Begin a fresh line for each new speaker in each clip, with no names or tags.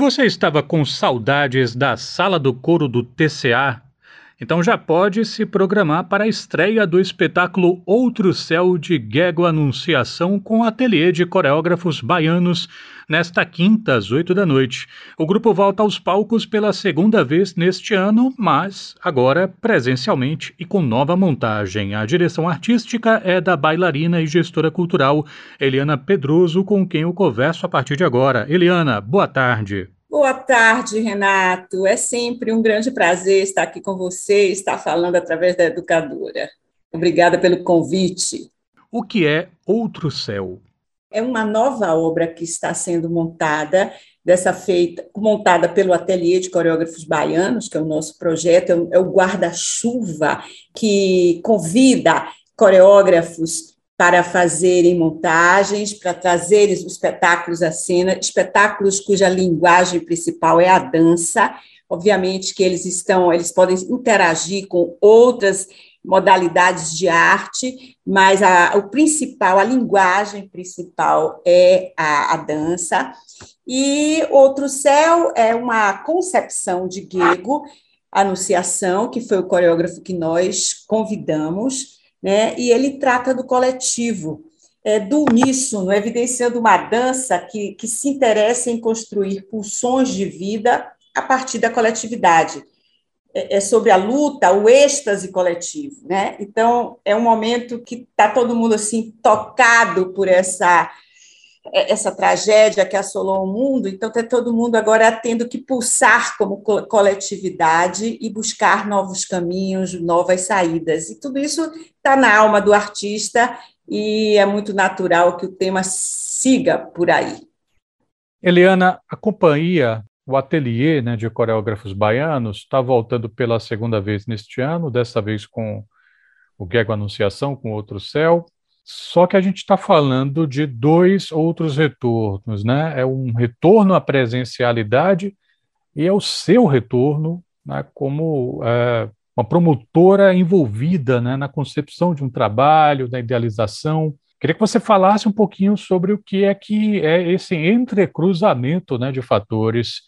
Você estava com saudades da sala do coro do TCA? Então já pode se programar para a estreia do espetáculo Outro Céu de Guego Anunciação com ateliê de coreógrafos baianos nesta quinta às oito da noite. O grupo volta aos palcos pela segunda vez neste ano, mas agora presencialmente e com nova montagem. A direção artística é da bailarina e gestora cultural Eliana Pedroso, com quem eu converso a partir de agora. Eliana, boa tarde.
Boa tarde, Renato. É sempre um grande prazer estar aqui com você, estar falando através da educadora. Obrigada pelo convite.
O que é Outro Céu?
É uma nova obra que está sendo montada, dessa feita, montada pelo Ateliê de Coreógrafos Baianos, que é o nosso projeto, é o guarda-chuva que convida coreógrafos para fazerem montagens, para trazerem os espetáculos à cena, espetáculos cuja linguagem principal é a dança. Obviamente que eles estão, eles podem interagir com outras modalidades de arte, mas a, o principal, a linguagem principal é a, a dança. E Outro Céu é uma concepção de Guego, Anunciação, que foi o coreógrafo que nós convidamos, né? e ele trata do coletivo, é, do uníssono, evidenciando uma dança que, que se interessa em construir pulsões de vida a partir da coletividade. É, é sobre a luta, o êxtase coletivo, né? Então é um momento que está todo mundo assim tocado por essa essa tragédia que assolou o mundo, então está todo mundo agora tendo que pulsar como coletividade e buscar novos caminhos, novas saídas. E tudo isso está na alma do artista e é muito natural que o tema siga por aí.
Eliana, a companhia, o ateliê né, de coreógrafos baianos, está voltando pela segunda vez neste ano, dessa vez com o Guego Anunciação, com Outro Céu, só que a gente está falando de dois outros retornos, né? É um retorno à presencialidade e é o seu retorno né, como é, uma promotora envolvida né, na concepção de um trabalho, da idealização. Queria que você falasse um pouquinho sobre o que é que é esse entrecruzamento né, de fatores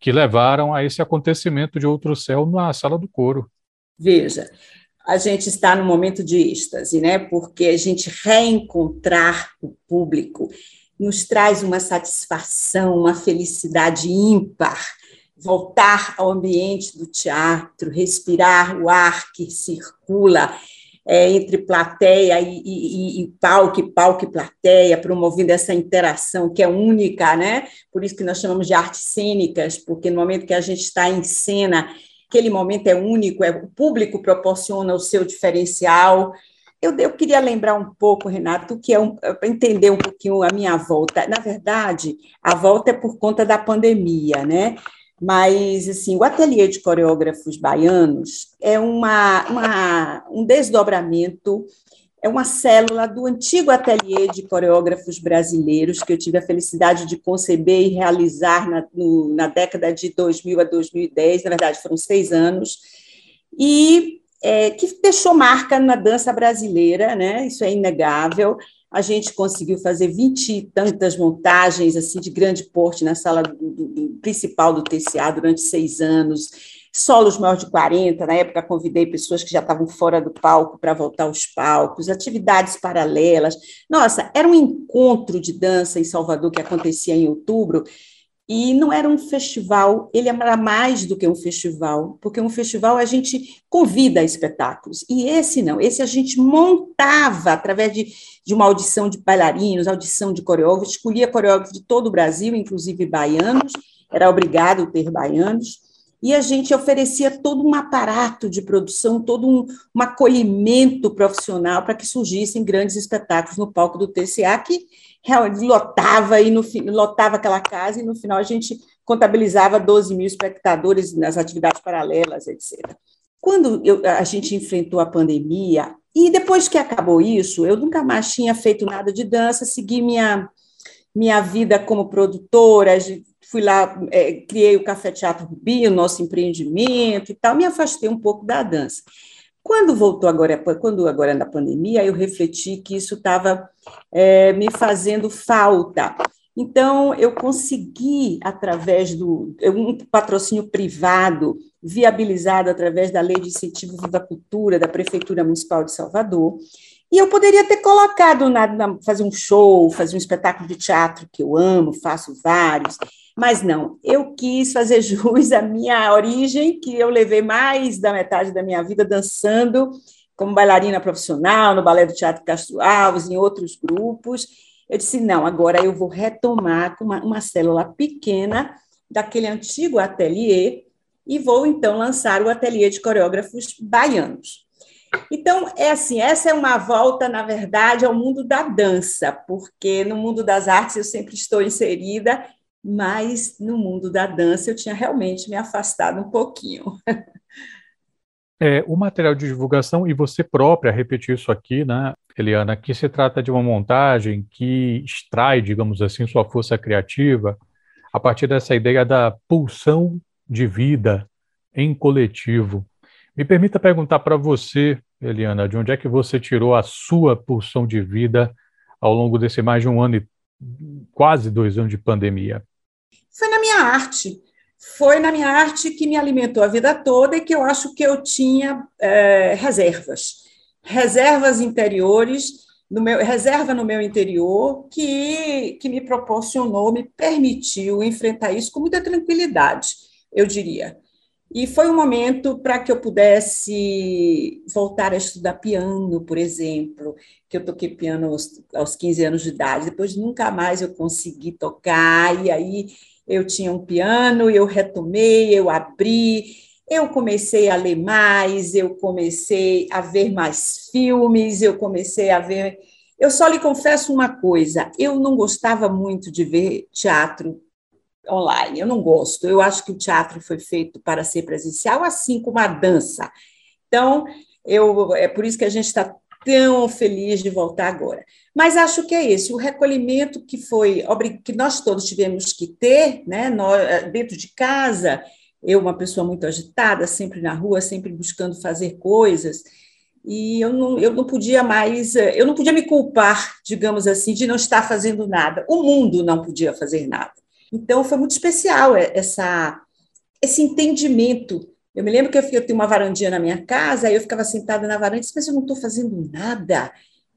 que levaram a esse acontecimento de outro céu na sala do coro.
Veja, a gente está no momento de êxtase, né? Porque a gente reencontrar o público nos traz uma satisfação, uma felicidade ímpar. Voltar ao ambiente do teatro, respirar o ar que circula é, entre plateia e, e, e, palco, palco e plateia, promovendo essa interação que é única, né? Por isso que nós chamamos de artes cênicas, porque no momento que a gente está em cena, aquele momento é único, é, o público proporciona o seu diferencial. Eu, eu queria lembrar um pouco, Renato, que é um, entender um pouquinho a minha volta. Na verdade, a volta é por conta da pandemia, né? Mas, assim, o ateliê de coreógrafos baianos é uma, uma um desdobramento é uma célula do antigo ateliê de coreógrafos brasileiros que eu tive a felicidade de conceber e realizar na, no, na década de 2000 a 2010, na verdade foram seis anos, e é, que deixou marca na dança brasileira, né? isso é inegável. A gente conseguiu fazer vinte e tantas montagens assim de grande porte na sala do, do, do principal do TCA durante seis anos solos maior de 40, na época convidei pessoas que já estavam fora do palco para voltar aos palcos, atividades paralelas. Nossa, era um encontro de dança em Salvador que acontecia em outubro, e não era um festival, ele era mais do que um festival, porque um festival a gente convida a espetáculos, e esse não, esse a gente montava através de, de uma audição de bailarinos, audição de coreógrafos, escolhia coreógrafos de todo o Brasil, inclusive baianos, era obrigado a ter baianos, e a gente oferecia todo um aparato de produção, todo um, um acolhimento profissional para que surgissem grandes espetáculos no palco do TCA, que lotava, e no, lotava aquela casa, e no final a gente contabilizava 12 mil espectadores nas atividades paralelas, etc. Quando eu, a gente enfrentou a pandemia, e depois que acabou isso, eu nunca mais tinha feito nada de dança, segui minha, minha vida como produtora, fui lá, é, criei o Café Teatro Rubi, o nosso empreendimento e tal, me afastei um pouco da dança. Quando voltou agora, quando agora na pandemia, eu refleti que isso estava é, me fazendo falta. Então, eu consegui, através do um patrocínio privado, viabilizado através da Lei de Incentivo Viva Cultura da Prefeitura Municipal de Salvador, e eu poderia ter colocado na, na, fazer um show, fazer um espetáculo de teatro que eu amo, faço vários, mas não, eu quis fazer jus à minha origem, que eu levei mais da metade da minha vida dançando como bailarina profissional no Balé do Teatro Castro Alves, em outros grupos, eu disse: não, agora eu vou retomar com uma, uma célula pequena daquele antigo ateliê e vou então lançar o ateliê de coreógrafos baianos. Então, é assim, essa é uma volta, na verdade, ao mundo da dança, porque no mundo das artes eu sempre estou inserida, mas no mundo da dança eu tinha realmente me afastado um pouquinho.
É, o material de divulgação, e você própria repetiu isso aqui, né, Eliana, que se trata de uma montagem que extrai, digamos assim, sua força criativa a partir dessa ideia da pulsão de vida em coletivo. Me permita perguntar para você, Eliana, de onde é que você tirou a sua pulsão de vida ao longo desse mais de um ano e quase dois anos de pandemia?
Foi na minha arte foi na minha arte que me alimentou a vida toda e que eu acho que eu tinha é, reservas, reservas interiores, no meu, reserva no meu interior que, que me proporcionou, me permitiu enfrentar isso com muita tranquilidade, eu diria. E foi um momento para que eu pudesse voltar a estudar piano, por exemplo, que eu toquei piano aos, aos 15 anos de idade, depois nunca mais eu consegui tocar, e aí eu tinha um piano, eu retomei, eu abri, eu comecei a ler mais, eu comecei a ver mais filmes, eu comecei a ver. Eu só lhe confesso uma coisa: eu não gostava muito de ver teatro online, eu não gosto. Eu acho que o teatro foi feito para ser presencial, assim como a dança. Então, eu, é por isso que a gente está tão feliz de voltar agora. Mas acho que é esse, o recolhimento que foi que nós todos tivemos que ter, né, eh, dentro de casa, eu uma pessoa muito agitada, sempre na rua, sempre buscando fazer coisas, e eu não, eu não podia mais, eh, eu não podia me culpar, digamos assim, de não estar fazendo nada. O mundo não podia fazer nada. Então foi muito especial essa esse entendimento eu me lembro que eu, eu tinha uma varandinha na minha casa, aí eu ficava sentada na varanda e disse, mas eu não estou fazendo nada.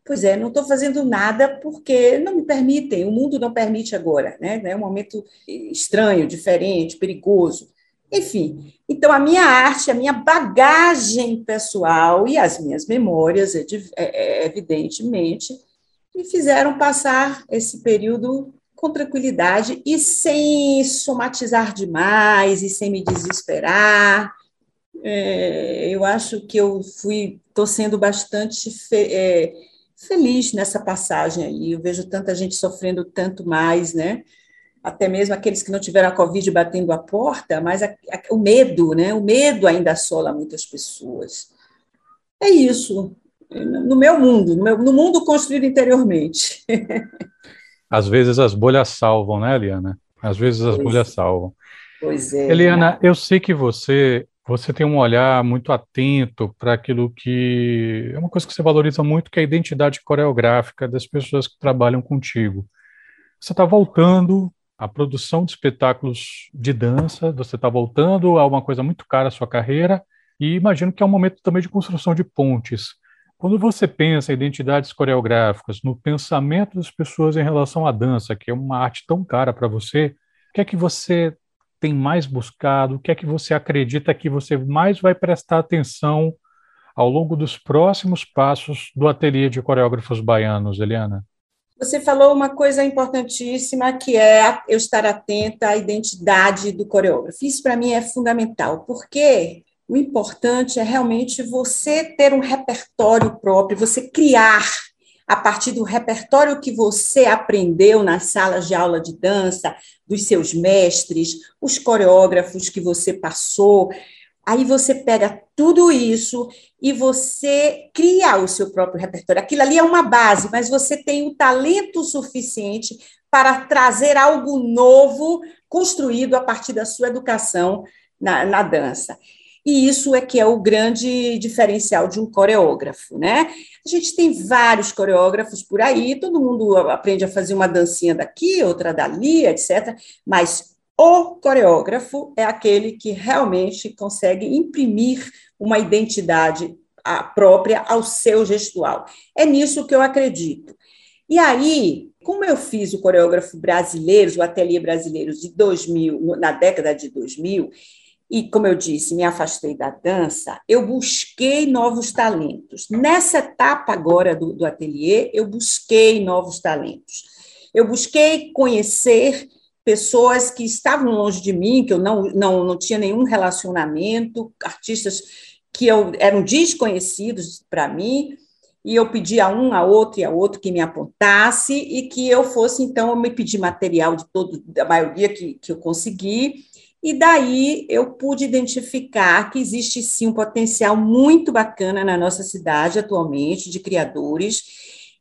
Pois é, não estou fazendo nada porque não me permitem, o mundo não permite agora, né? É um momento estranho, diferente, perigoso. Enfim, então a minha arte, a minha bagagem pessoal e as minhas memórias, é, é, evidentemente, me fizeram passar esse período com tranquilidade e sem somatizar demais e sem me desesperar é, eu acho que eu fui, estou sendo bastante fe, é, feliz nessa passagem aí. Eu vejo tanta gente sofrendo tanto mais, né? Até mesmo aqueles que não tiveram a Covid batendo a porta, mas a, a, o medo, né? O medo ainda assola muitas pessoas. É isso. No meu mundo, no, meu, no mundo construído interiormente.
Às vezes as bolhas salvam, né, Eliana? Às vezes as pois, bolhas salvam.
Pois é.
Eliana, eu sei que você você tem um olhar muito atento para aquilo que é uma coisa que você valoriza muito, que é a identidade coreográfica das pessoas que trabalham contigo. Você está voltando à produção de espetáculos de dança, você está voltando a uma coisa muito cara à sua carreira, e imagino que é um momento também de construção de pontes. Quando você pensa em identidades coreográficas, no pensamento das pessoas em relação à dança, que é uma arte tão cara para você, o que é que você tem mais buscado? O que é que você acredita que você mais vai prestar atenção ao longo dos próximos passos do ateliê de coreógrafos baianos, Eliana?
Você falou uma coisa importantíssima que é eu estar atenta à identidade do coreógrafo. Isso para mim é fundamental, porque o importante é realmente você ter um repertório próprio, você criar a partir do repertório que você aprendeu nas salas de aula de dança, dos seus mestres, os coreógrafos que você passou. Aí você pega tudo isso e você cria o seu próprio repertório. Aquilo ali é uma base, mas você tem o talento suficiente para trazer algo novo construído a partir da sua educação na, na dança. E isso é que é o grande diferencial de um coreógrafo, né? A gente tem vários coreógrafos por aí, todo mundo aprende a fazer uma dancinha daqui, outra dali, etc. Mas o coreógrafo é aquele que realmente consegue imprimir uma identidade própria ao seu gestual. É nisso que eu acredito. E aí, como eu fiz o coreógrafo brasileiro, o ateliê brasileiro de 2000, na década de 2000, e como eu disse, me afastei da dança, eu busquei novos talentos. Nessa etapa agora do, do ateliê, eu busquei novos talentos. Eu busquei conhecer pessoas que estavam longe de mim, que eu não, não, não tinha nenhum relacionamento, artistas que eu, eram desconhecidos para mim, e eu pedi a um, a outro e a outro que me apontasse e que eu fosse, então, eu me pedi material de todo, da maioria que, que eu consegui, e daí eu pude identificar que existe sim um potencial muito bacana na nossa cidade atualmente, de criadores,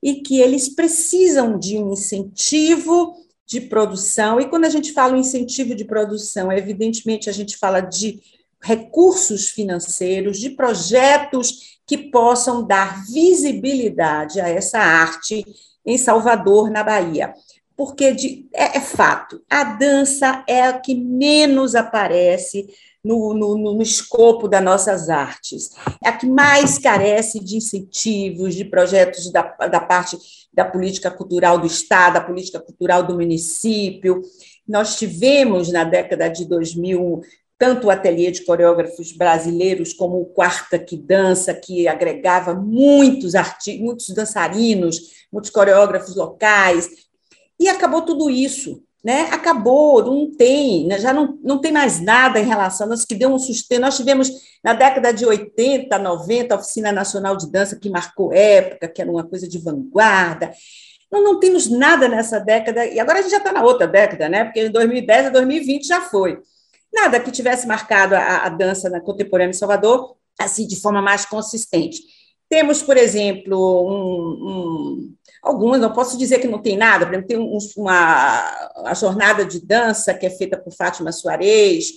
e que eles precisam de um incentivo de produção. E quando a gente fala em incentivo de produção, evidentemente a gente fala de recursos financeiros, de projetos que possam dar visibilidade a essa arte em Salvador, na Bahia. Porque de, é, é fato, a dança é a que menos aparece no, no, no, escopo das nossas artes. É a que mais carece de incentivos, de projetos da, da parte da política cultural do Estado, da política cultural do município. Nós tivemos, na década de 2000, tanto o ateliê de coreógrafos brasileiros como o Quarta que Dança, que agregava muitos artistas, muitos dançarinos, muitos coreógrafos locais, e acabou tudo isso. Né? Acabou, não tem, né? já não, não tem mais nada em relação a nós que deu um sustento. Nós tivemos, na década de 80, 90, a Oficina Nacional de Dança, que marcou época, que era uma coisa de vanguarda. Não, não temos nada nessa década, e agora a gente já está na outra década, né? porque em 2010 a 2020 já foi nada que tivesse marcado a, a dança na contemporânea em Salvador assim de forma mais consistente. Temos, por exemplo, um, um, algumas, não posso dizer que não tem nada, por exemplo, tem um, uma a jornada de dança que é feita por Fátima Soares,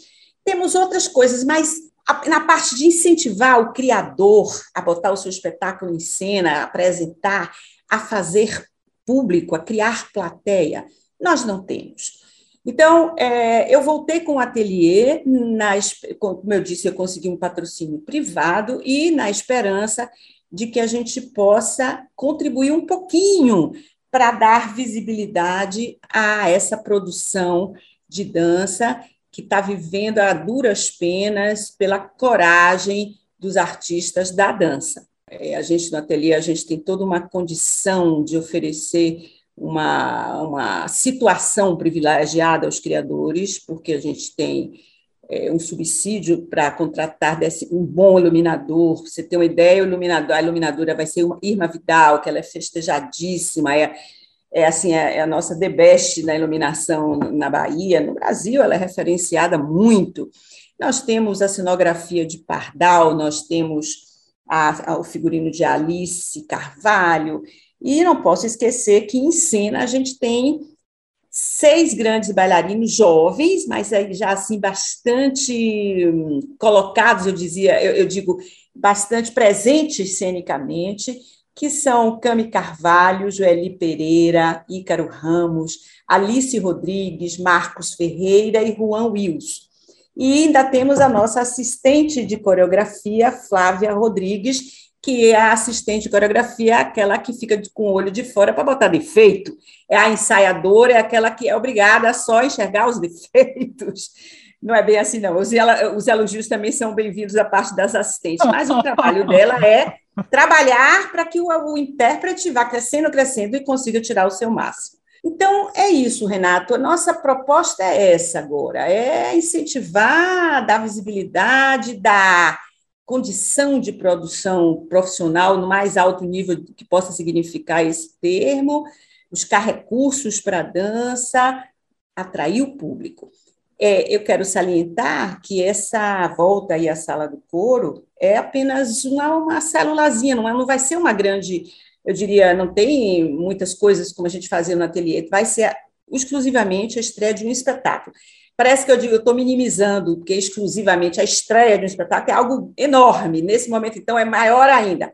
temos outras coisas, mas a, na parte de incentivar o criador a botar o seu espetáculo em cena, a apresentar, a fazer público, a criar plateia, nós não temos. Então, é, eu voltei com o ateliê, na, como eu disse, eu consegui um patrocínio privado e na esperança de que a gente possa contribuir um pouquinho para dar visibilidade a essa produção de dança que está vivendo a duras penas pela coragem dos artistas da dança. É, a gente no ateliê a gente tem toda uma condição de oferecer uma, uma situação privilegiada aos criadores, porque a gente tem é, um subsídio para contratar desse, um bom iluminador. Você tem uma ideia, o iluminador, a iluminadora vai ser uma Irma Vidal, que ela é festejadíssima, é, é assim é, é a nossa the best na iluminação na Bahia, no Brasil, ela é referenciada muito. Nós temos a cenografia de Pardal, nós temos a, a, o figurino de Alice Carvalho, e não posso esquecer que em cena a gente tem seis grandes bailarinos jovens, mas já assim bastante hum, colocados, eu dizia, eu, eu digo bastante presentes cenicamente, que são Cami Carvalho, Joeli Pereira, Ícaro Ramos, Alice Rodrigues, Marcos Ferreira e Juan Wills. E ainda temos a nossa assistente de coreografia, Flávia Rodrigues, que é a assistente de coreografia, aquela que fica com o olho de fora para botar defeito. É a ensaiadora, é aquela que é obrigada a só enxergar os defeitos. Não é bem assim, não. Os, os elogios também são bem-vindos da parte das assistentes, mas o trabalho dela é trabalhar para que o, o intérprete vá crescendo, crescendo e consiga tirar o seu máximo. Então, é isso, Renato. A nossa proposta é essa agora: é incentivar, dar visibilidade, dar condição de produção profissional no mais alto nível que possa significar esse termo, buscar recursos para a dança, atrair o público. É, eu quero salientar que essa volta aí à sala do coro é apenas uma, uma célulazinha, não, é, não vai ser uma grande, eu diria, não tem muitas coisas como a gente fazia no ateliê, vai ser exclusivamente a estreia de um espetáculo. Parece que eu digo, eu estou minimizando, porque exclusivamente a estreia de um espetáculo é algo enorme. Nesse momento, então, é maior ainda.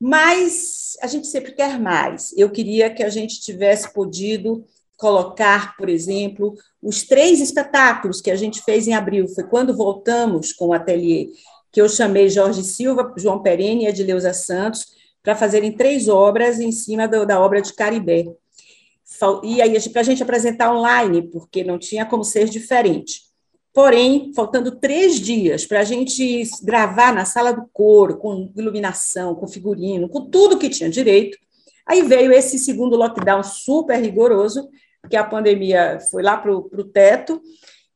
Mas a gente sempre quer mais. Eu queria que a gente tivesse podido colocar, por exemplo, os três espetáculos que a gente fez em abril. Foi quando voltamos com o ateliê, que eu chamei Jorge Silva, João Perene e Edileuza Santos para fazerem três obras em cima do, da obra de Caribé. E aí, para a gente apresentar online, porque não tinha como ser diferente. Porém, faltando três dias para a gente gravar na sala do coro, com iluminação, com figurino, com tudo que tinha direito, aí veio esse segundo lockdown super rigoroso, porque a pandemia foi lá para o teto,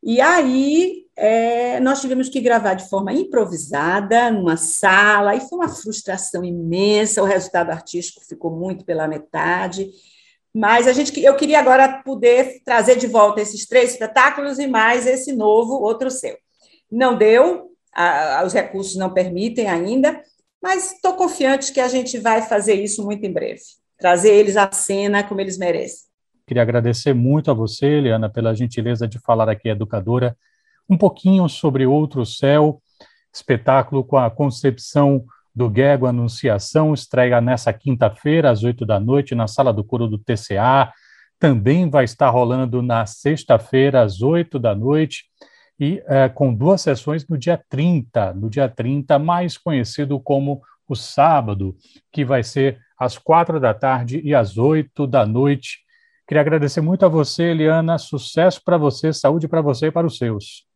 e aí é, nós tivemos que gravar de forma improvisada, numa sala, e foi uma frustração imensa, o resultado artístico ficou muito pela metade, mas a gente, eu queria agora poder trazer de volta esses três espetáculos e mais esse novo Outro Seu. Não deu, a, os recursos não permitem ainda, mas estou confiante que a gente vai fazer isso muito em breve, trazer eles à cena como eles merecem.
Queria agradecer muito a você, Eliana, pela gentileza de falar aqui, educadora, um pouquinho sobre Outro Céu, espetáculo com a concepção do Guego Anunciação, estreia nessa quinta-feira, às oito da noite, na sala do coro do TCA. Também vai estar rolando na sexta-feira, às oito da noite, e é, com duas sessões no dia 30, no dia 30, mais conhecido como o sábado, que vai ser às quatro da tarde e às oito da noite. Queria agradecer muito a você, Eliana. Sucesso para você, saúde para você e para os seus.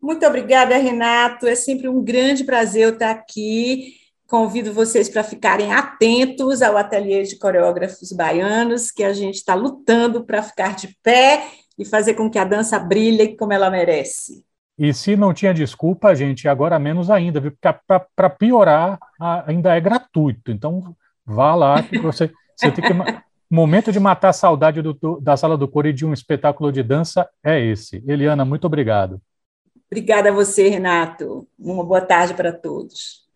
Muito obrigada, Renato. É sempre um grande prazer eu estar aqui. Convido vocês para ficarem atentos ao ateliê de coreógrafos baianos, que a gente está lutando para ficar de pé e fazer com que a dança brilhe como ela merece.
E se não tinha desculpa, gente, agora menos ainda, viu? Porque para piorar, ainda é gratuito. Então, vá lá que você, você tem que. Momento de matar a saudade do, da sala do coro e de um espetáculo de dança é esse. Eliana, muito obrigado.
Obrigada a você, Renato. Uma boa tarde para todos.